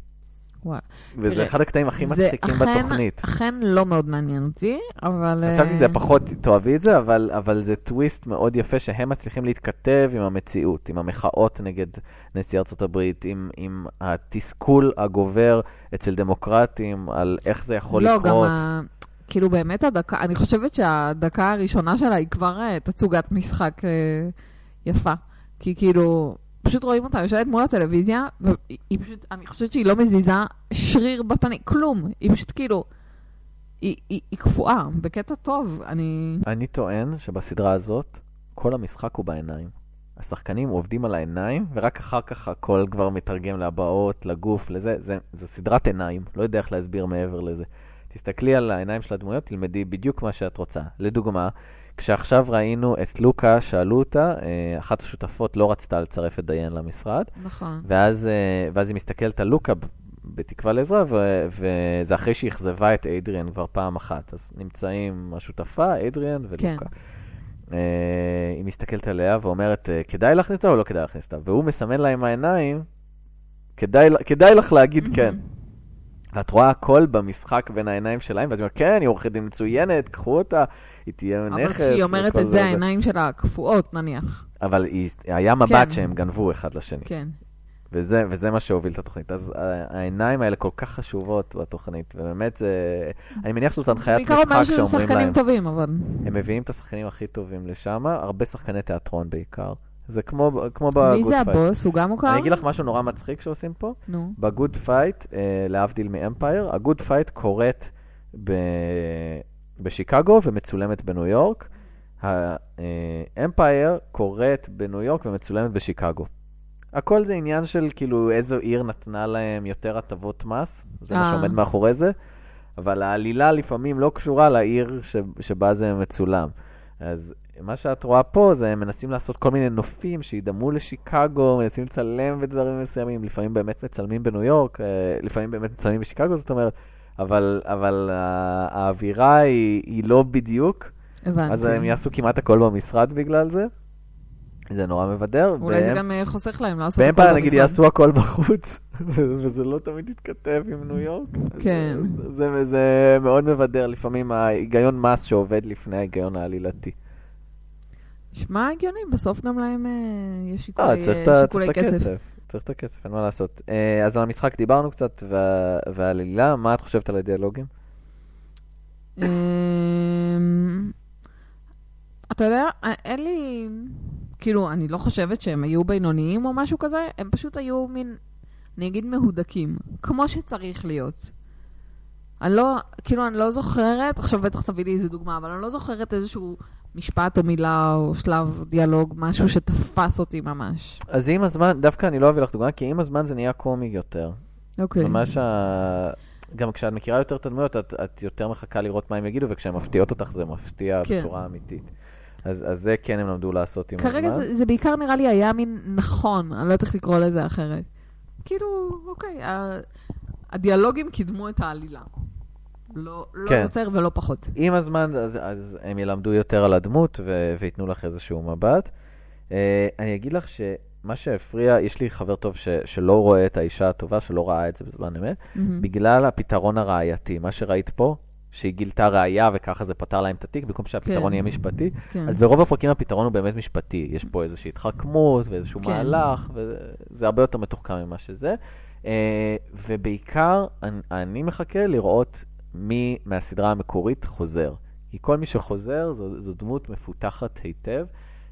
וואלה. וזה תראה, אחד הקטעים הכי מצחיקים אכן- בתוכנית. אכן לא מאוד מעניין אותי, אבל... חשבתי שזה אה, פחות תאהבי את זה, אבל, אבל זה טוויסט מאוד יפה שהם מצליחים להתכתב עם המציאות, עם המחאות נגד נשיא ארצות הברית, עם, עם התסכול הגובר אצל דמוקרטים על איך זה יכול לא, לקרות. גם ה... כאילו באמת הדקה, אני חושבת שהדקה הראשונה שלה היא כבר אה, תצוגת משחק אה, יפה. כי כאילו, פשוט רואים אותה יושבת מול הטלוויזיה, והיא היא פשוט, אני חושבת שהיא לא מזיזה שריר בפנים, כלום. היא פשוט כאילו, היא, היא, היא קפואה, בקטע טוב. אני... אני טוען שבסדרה הזאת, כל המשחק הוא בעיניים. השחקנים עובדים על העיניים, ורק אחר כך הכל כבר מתרגם להבעות, לגוף, לזה. זה, זה סדרת עיניים, לא יודע איך להסביר מעבר לזה. תסתכלי על העיניים של הדמויות, תלמדי בדיוק מה שאת רוצה. לדוגמה, כשעכשיו ראינו את לוקה, שאלו אותה, אה, אחת השותפות לא רצתה לצרף את דיין למשרד, נכון. ואז, אה, ואז היא מסתכלת על לוקה בתקווה לעזרה, ו- וזה אחרי שהיא אכזבה את אדריאן כבר פעם אחת. אז נמצאים השותפה, אדריאן ולוקה. כן. אה, היא מסתכלת עליה ואומרת, כדאי להכניס אותה או לא כדאי להכניס אותה? והוא מסמן לה עם העיניים, כדאי, כדאי לך להגיד כן. ואת רואה הכל במשחק בין העיניים שלהם, ואז היא אומרת, כן, היא עורכת דין מצוינת, קחו אותה, היא תהיה נכס. אבל כשהיא אומרת את זה, העיניים שלה קפואות נניח. אבל היא, היה מבט כן. שהם גנבו אחד לשני. כן. וזה, וזה מה שהוביל את התוכנית. אז העיניים האלה כל כך חשובות בתוכנית, ובאמת זה... אני מניח שזאת הנחיית בעיקר אומר משחק שזה שאומרים שחקנים להם. טובים, אבל... הם מביאים את השחקנים הכי טובים לשם, הרבה שחקני תיאטרון בעיקר. זה כמו, כמו ב Good מי זה Fight. הבוס? הוא גם מוכר? אני אגיד לך משהו נורא מצחיק שעושים פה. נו. ב Good Fight, אה, להבדיל מ Empire, ה Good Fight קורית ב... בשיקגו ומצולמת בניו יורק. האמפייר קורית בניו יורק ומצולמת בשיקגו. הכל זה עניין של כאילו איזו עיר נתנה להם יותר הטבות מס, זה מה אה. שעומד מאחורי זה, אבל העלילה לפעמים לא קשורה לעיר ש... שבה זה מצולם. אז מה שאת רואה פה זה הם מנסים לעשות כל מיני נופים שידמו לשיקגו, מנסים לצלם בדברים מסוימים, לפעמים באמת מצלמים בניו יורק, אה, לפעמים באמת מצלמים בשיקגו, זאת אומרת, אבל, אבל ה- האווירה היא, היא לא בדיוק, הבנתי. אז הם יעשו כמעט הכל במשרד בגלל זה. זה נורא מבדר. אולי זה והם- גם אה, חוסך להם לעשות הכל באמפייר נגיד במשרד. יעשו הכל בחוץ, וזה לא תמיד יתכתב עם ניו יורק. אז כן. זה, זה, זה מאוד מבדר, לפעמים ההיגיון מס שעובד לפני ההיגיון העלילתי. נשמע הגיוני, בסוף גם להם אה, יש אה, שיקולי צריך אה, ה- שיקולי צריך את כסף. צריך את הכסף, אין מה לעשות. אה, אז על המשחק דיברנו קצת, וה- ועל עלילה, מה את חושבת על הדיאלוגים? אמ, אתה יודע, אה, אין לי... כאילו, אני לא חושבת שהם היו בינוניים או משהו כזה, הם פשוט היו מין, אני אגיד מהודקים, כמו שצריך להיות. אני לא, כאילו, אני לא זוכרת, עכשיו בטח תביא לי איזה דוגמה, אבל אני לא זוכרת איזשהו משפט או מילה או שלב דיאלוג, משהו שתפס אותי ממש. אז עם הזמן, דווקא אני לא אביא לך דוגמה, כי עם הזמן זה נהיה קומי יותר. אוקיי. ממש ה... גם כשאת מכירה יותר את הדמויות, את, את יותר מחכה לראות מה הם יגידו, וכשהן מפתיעות אותך זה מפתיע כן. בצורה אמיתית. אז, אז זה כן הם למדו לעשות עם כרגע הזמן. זה, זה בעיקר נראה לי היה מין נכון, אני לא יודעת איך לקרוא לזה אחרת. כאילו, אוקיי, ה- הדיאלוגים קידמו את העלילה. לא, לא כן. יותר ולא פחות. עם הזמן, אז, אז הם ילמדו יותר על הדמות ו- וייתנו לך איזשהו מבט. Uh, אני אגיד לך שמה שהפריע, יש לי חבר טוב ש- שלא רואה את האישה הטובה, שלא ראה את זה בזמן אמת, מהמם. בגלל הפתרון הראייתי. מה שראית פה, שהיא גילתה ראייה וככה זה פתר להם את התיק, במקום שהפתרון כן. יהיה משפטי. כן. אז ברוב הפרקים הפתרון הוא באמת משפטי. יש פה איזושהי התחכמות ואיזשהו כן. מהלך, וזה הרבה יותר מתוחכם ממה שזה. אה, ובעיקר, אני, אני מחכה לראות מי מהסדרה המקורית חוזר. כי כל מי שחוזר זו, זו דמות מפותחת היטב.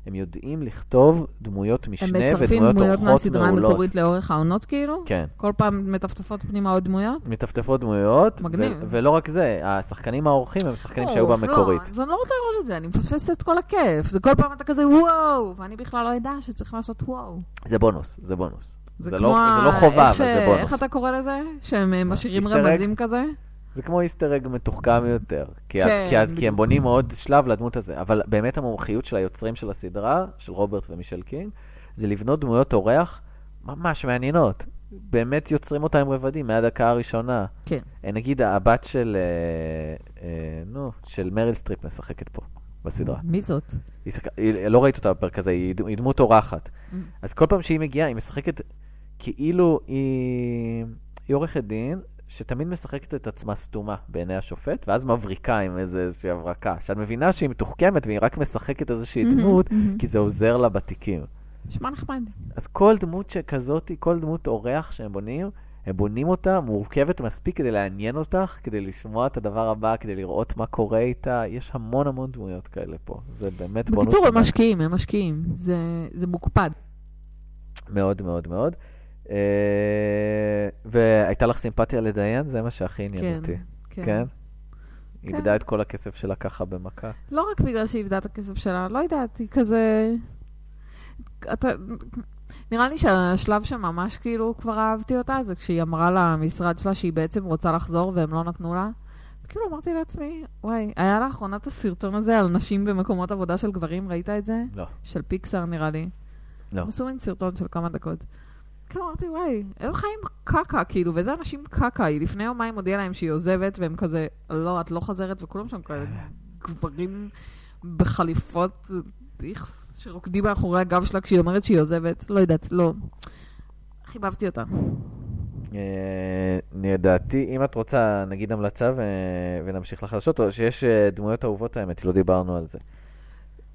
הם יודעים לכתוב דמויות הם משנה מצרפים ודמויות דמויות אורחות מהסדרה מעולות. המקורית לאורך העונות כאילו? כן. כל פעם מטפטפות פנימה עוד דמויות? מטפטפות דמויות, מגניב. ו- ולא רק זה, השחקנים האורחים הם שחקנים שהיו אוף, במקורית. לא, אז אני לא רוצה לראות את זה, אני מפספסת את כל הכיף. זה כל פעם אתה כזה וואו, ואני בכלל לא אדע שצריך לעשות וואו. זה בונוס, זה בונוס. זה, זה כמו לא- ה- זה לא חובה, איך אבל זה בונוס. איך אתה קורא לזה? שהם אה, משאירים? רמזים כזה? זה כמו Easter egg מתוחכם יותר. כי, כן, כי, כי. הם בונים עוד שלב לדמות הזה. אבל באמת המומחיות של היוצרים של הסדרה, של רוברט ומישל קינג, זה לבנות דמויות אורח ממש מעניינות. באמת יוצרים אותה עם רבדים מהדקה הראשונה. כן. אה, נגיד הבת של, אה, אה, נו, של מריל סטריפ משחקת פה, בסדרה. מי זאת? היא, שחק... היא לא ראית אותה בפרק הזה, היא, היא דמות אורחת. Mm. אז כל פעם שהיא מגיעה, היא משחקת כאילו היא, היא עורכת דין, שתמיד משחקת את עצמה סתומה בעיני השופט, ואז מבריקה עם איזה, איזושהי הברקה. שאת מבינה שהיא מתוחכמת והיא רק משחקת איזושהי דמות. כי זה עוזר לה בתיקים. נשמע נחמד. אז כל דמות שכזאת, כל דמות אורח שהם בונים, הם בונים אותה מורכבת מספיק כדי לעניין אותך, כדי לשמוע את הדבר הבא, כדי לראות מה קורה איתה. יש המון המון דמויות כאלה פה. זה באמת בונוס. בקיצור, הם. משקיעים, הם משקיעים. זה- זה מוקפד. מאוד מאוד מאוד. אה, והייתה לך סימפתיה לדיין? זה מה שהכי עניין כן, אותי. כן. כן? כן. איבדה את כל הכסף שלה ככה במכה. לא רק בגלל שהיא איבדה את הכסף שלה, לא יודעת, היא כזה... אתה... נראה לי שהשלב שממש כאילו כבר אהבתי אותה, זה כשהיא אמרה למשרד שלה שהיא בעצם רוצה לחזור והם לא נתנו לה. כאילו אמרתי לעצמי, וואי, היה לאחרונה את הסרטון הזה על נשים במקומות עבודה של גברים, ראית את זה? לא. של פיקסאר נראה לי. לא. הם עשו מין סרטון של כמה דקות. כאילו אמרתי, וואי, איזה חיים קקה, כאילו, ואיזה אנשים קקה. היא לפני יומיים הודיעה להם שהיא עוזבת, והם כזה, לא, את לא חוזרת, וכולם שם כאלה גברים בחליפות, איכס, שרוקדים מאחורי הגב שלה כשהיא אומרת שהיא עוזבת. לא יודעת, לא. חיבבתי אותה. אה, לדעתי, אם את רוצה, נגיד המלצה. ונמשיך לחדשות, או שיש אה, דמויות אהובות האמת, לא דיברנו על זה.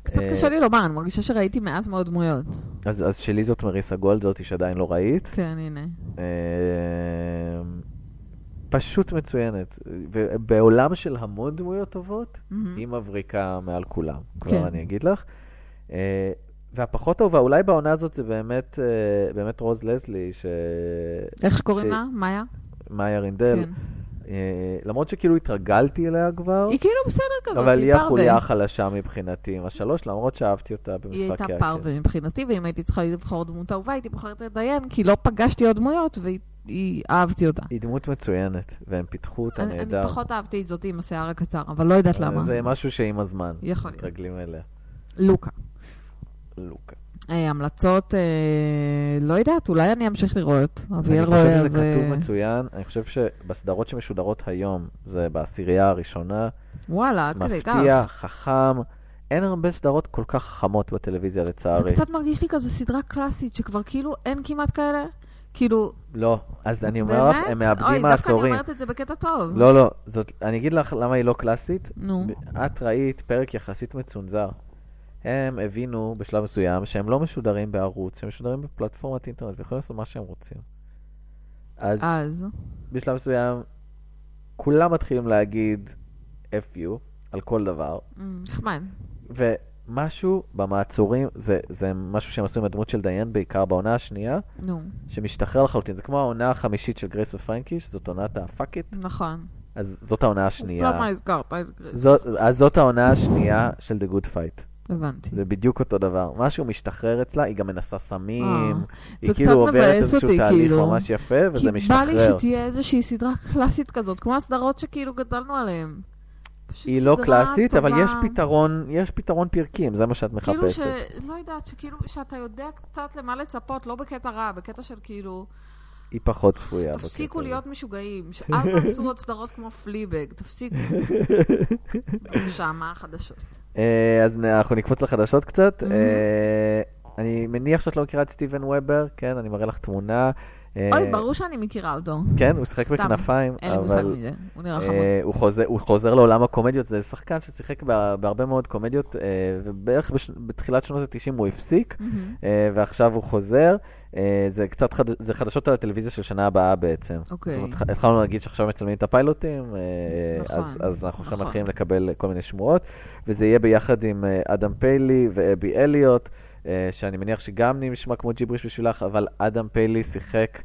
קצת אה, קשה לי לומר, אני מרגישה שראיתי מעט מאוד דמויות. אז, אז שלי זאת מריסה גולד, זאתי שעדיין לא ראית. כן, הנה. אה, פשוט מצוינת. ובעולם של המון דמויות טובות. היא מבריקה מעל כולם, כן. כבר אני אגיד לך. אה, והפחות טובה, אולי בעונה הזאת זה באמת, באמת רוז לזלי, ש... איך שקוראים ש- לה? מאיה? מאיה רינדל. כן. אה, למרות שכאילו התרגלתי אליה כבר, היא כאילו בסדר כזאת, אבל היא פרווה. החוליה החלשה מבחינתי עם השלוש, למרות שאהבתי אותה היא במשחק הייתה יעקב. פרווה מבחינתי, ואם הייתי צריכה לבחור דמות אהובה, הייתי בוחרת את דיין, כי לא פגשתי עוד דמויות, והיא אהבתי אותה. היא דמות מצוינת, והם פיתחו אותה נהדר. אני פחות אהבתי את זאתי עם השיער הקצר, אבל לא יודעת אה, למה. זה משהו שעם הזמן, יכול להיות. מתרגלים אליה. לוקה. לוקה. אה, המלצות, אה, לא יודעת, אולי אני אמשיך לראות. אביאל אני רואה, חושב אז... שזה כתוב אה, מצוין, אני חושב שבסדרות שמשודרות היום, זה בעשירייה הראשונה, וואלה, עד כדי כך. מפתיע, חכם, אין הרבה סדרות כל כך חכמות בטלוויזיה זה לצערי. קצת מרגיש לי כזה סדרה קלאסית, שכבר כאילו אין כמעט כאלה. כאילו, לא, אז אני אומר לך, באמת? הם אוי, מאבדים דווקא אני מעצורים. אומרת את זה בקטע טוב. לא, לא, זאת, אני אגיד לך למה היא לא קלאסית. נו. את ראית פרק יחסית מצונזר. הם הבינו בשלב מסוים שהם לא משודרים בערוץ, שהם משודרים בפלטפורמת אינטרנט ויכולים לעשות מה שהם רוצים. אז אז, בשלב מסוים כולם מתחילים להגיד F you על כל דבר, אמ, נחמד. ומשהו במעצורים, זה, זה משהו שהם עשו עם הדמות של דיין בעיקר בעונה השנייה, נו, שמשתחרר לחלוטין. זה כמו העונה החמישית של גרייס ופרנקי, שזאת עונת ה-fuck it. נכון. אז זאת העונה אז השנייה. למה הזכרת את גרייס? אז זאת העונה השנייה של The Good Fight. הבנתי. זה בדיוק אותו דבר. משהו משתחרר אצלה, היא גם מנסה סמים, אה, היא כאילו עוברת איזשהו אותי, תהליך כאילו. ממש יפה, כי וזה בא לי משתחרר. שתהיה איזושהי סדרה קלאסית כזאת, כמו הסדרות שכאילו גדלנו עליהן. היא לא קלאסית, אבל טובה. יש פתרון, יש פתרון פרקים, זה מה שאת כאילו ש... מחפשת. לא יודעת, שכאילו, שאתה יודע קצת למה לצפות, לא בקטע רע, בקטע של כאילו, היא פחות צפויה. תפסיקו להיות משוגעים, שאל תעשו עוד סדרות כמו פליבג, תפסיקו. שמה החדשות. אה, אז אנחנו נקפוץ לחדשות קצת. אה, אני מניח שאת לא מכירה את סטיבן וובר, כן? אני מראה לך תמונה. אה, אוי, ברור שאני מכירה אותו. כן, הוא שיחק. בכנפיים, אין לי מושג מזה, הוא נראה חמוד. הוא חוזר- לעולם הקומדיות, זה שחקן ששיחק בה- בהרבה מאוד קומדיות, ובערך בתחילת שנות ה-90 הוא הפסיק, ועכשיו הוא חוזר. אה, זה קצת, חד- זה חדשות על הטלוויזיה של שנה הבאה בעצם. אוקיי. זאת אומרת, התחלנו להגיד שעכשיו מצלמים את הפיילוטים, אה, נכון, אז, אז אנחנו עכשיו נכון. מתחילים לקבל כל מיני שמועות, וזה יהיה ביחד עם אה, אדם פיילי ואבי אליוט, שאני מניח שגם נשמע כמו ג'יבריש בשבילך, אבל אדם פיילי שיחק,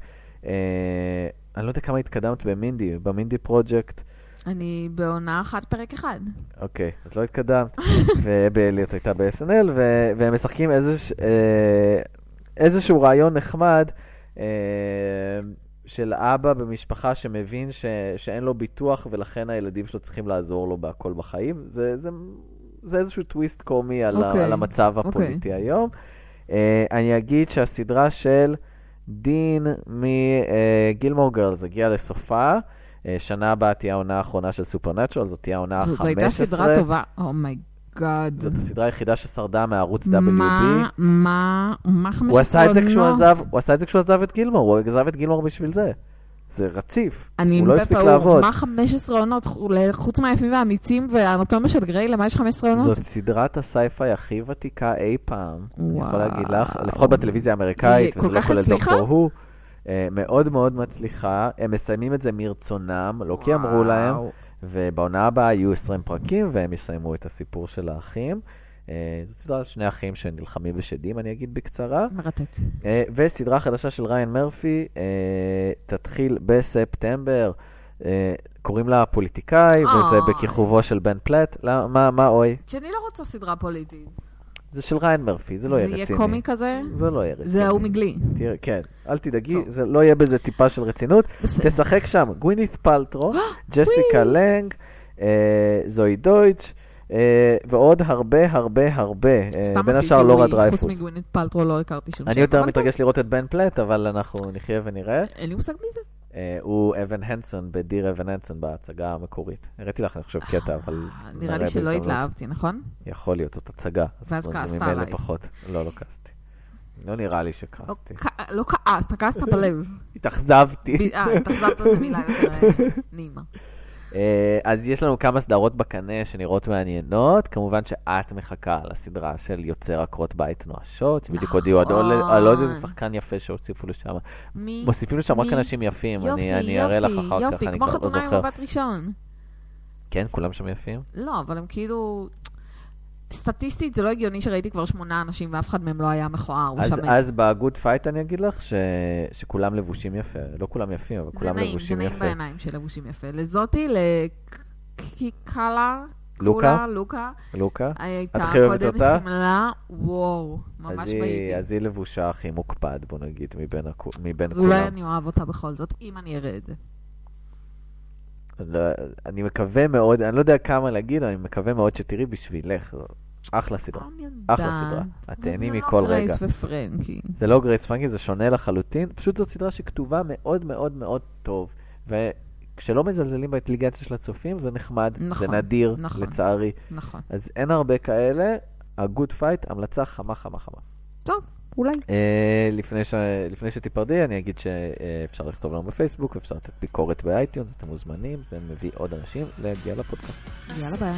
אני לא יודע כמה התקדמת במינדי, במינדי פרויקט. אני בעונה אחת, פרק אחד. אוקיי, אז לא התקדמת. ואבי אליוט הייתה ב-SNL, והם משחקים איזוש, אה, איזשהו רעיון נחמד אה, של אבא במשפחה שמבין ש- שאין לו ביטוח, ולכן הילדים שלו צריכים לעזור לו בהכל בחיים. זה, זה, זה איזשהו טוויסט קומי על, ה- אוקיי, על המצב אוקיי. הפוליטי היום. אה, אני אגיד שהסדרה של דין מגילמור גרלס הגיעה לסופה. אה, שנה הבאה תהיה העונה האחרונה של סופרנטרל, זאת תהיה העונה ה-15. זאת הייתה סדרה טובה. Oh, oh my God. זאת הסדרה היחידה ששרדה מערוץ WB. מה, מה, מה 15 עונות? הוא עשה את זה כשהוא עזב, את גילמור, הוא עזב את גילמור בשביל זה. זה רציף. הוא לא הפסיק לעבוד. מה 15 עונות? חוץ מהיפים והאמיצים והאנטומיה של גריי, למה יש 15 עונות? זאת סדרת ה sci-fi הכי ותיקה אי פעם. אני יכול וואו. להגיד לך, לפחות בטלוויזיה האמריקאית, וזה לא כולל? Doctor Who. אה, מאוד מאוד מצליחה, הם מסיימים את זה מרצונם, לא כי אמרו להם, וואו. ובעונה הבאה יהיו 20 פרקים, והם יסיימו את הסיפור של האחים. אה, זאת סדרה על שני אחים שנלחמים בשדים, אני אגיד בקצרה. מרתק. אה, וסדרה חדשה של ריין מרפי, אה, תתחיל בספטמבר. קוראים לה פוליטיקאי, וזה. בכיכובו של בן פלט. למה, מה, מה אוי? כי אני לא רוצה סדרה פוליטית. זה של ריין מרפי, זה לא יהיה זה רציני. יהיה קומי כזה? זה לא יהיה רציני. זה ההוא מגלי. תראה, כן, אל תדאגי, טוב. זה לא יהיה בזה טיפה של רצינות. בסדר. תשחק שם גווינית פלטרו, ג'סיקה לנג, אה, זוהי דויטש, אה, ועוד הרבה הרבה הרבה. אה, בין השאר לורה ווי, דרייפוס. חוץ מגווינית פלטרו לא הכרתי שום שם. אני יותר מתרגש לראות את בן פלט, אבל אנחנו נחיה ונראה. אין לי מושג מזה. אה, הוא אבן הנסון בדיר אבן הנסון בהצגה המקורית. הראיתי לך, אני חושב, קטע, אבל... אה, נראה לי שלא. התלהבתי, נכון? יכול להיות, זאת הצגה. אז ואז כעסת עליי. לא, לא כעסתי. לא נראה לי לא שכעסתי. כ- לא כעסת, כעסת בלב. התאכזבתי. אה, התאכזבת זו מילה יותר אה, נעימה. אה, אז יש לנו כמה סדרות בקנה שנראות מעניינות. כמובן שאת מחכה לסדרה של יוצר עקרות בית נואשות, שבדיוק הודיעו עוד- נכון. על עוד איזה שחקן יפה שהוסיפו לשם. מי? מוסיפים לשם רק? אנשים יפים, יופי, אני אראה לך יופי, אחר כך, יופי, אני כמו כבר לא חתונה עם זוכר. מבט ראשון. כן, כולם שם יפים? לא, אבל הם כאילו... סטטיסטית זה לא הגיוני שראיתי כבר שמונה אנשים ואף אחד מהם לא היה מכוער אז, ושמן. אז ב Good Fight אני אגיד לך ש... שכולם לבושים יפה. לא כולם יפים, אבל זה כולם נעים, זה לבושים נעים יפה. בעיניים של לבושים יפה. לזאתי, לקיקלה, לוקה? לוקה, לוקה? הייתה הכי אוהבת קודם? שמלה, וואו, ממש אז באיטי. אז היא לבושה הכי מוקפד, בוא נגיד, מבין, מבין אז כולם. אולי אני אוהב אותה בכל זאת, אם אני אראה את זה. לא, אני מקווה מאוד, אני לא יודע כמה להגיד, אני מקווה מאוד שתראי בשבילך. אחלה סדרה. אחלה סדרה. את תהני מכל לא רגע. גרייס ופרנקי. זה לא גרייס פרנקי, זה שונה לחלוטין. פשוט זאת סדרה שכתובה מאוד מאוד מאוד טוב. וכשלא מזלזלים באינטליגנציה של הצופים, זה נחמד. נכון, זה נדיר, נכון. לצערי. נכון. אז אין הרבה כאלה. ה Good Fight, המלצה חמה חמה חמה. טוב, אולי. אה, לפני, ש... לפני שתיפרדי, אני אגיד שאפשר לכתוב לנו בפייסבוק, אפשר לתת ביקורת ב iTunes, אתם מוזמנים, זה מביא עוד אנשים להגיע לפודקאסט. יאללה ביי.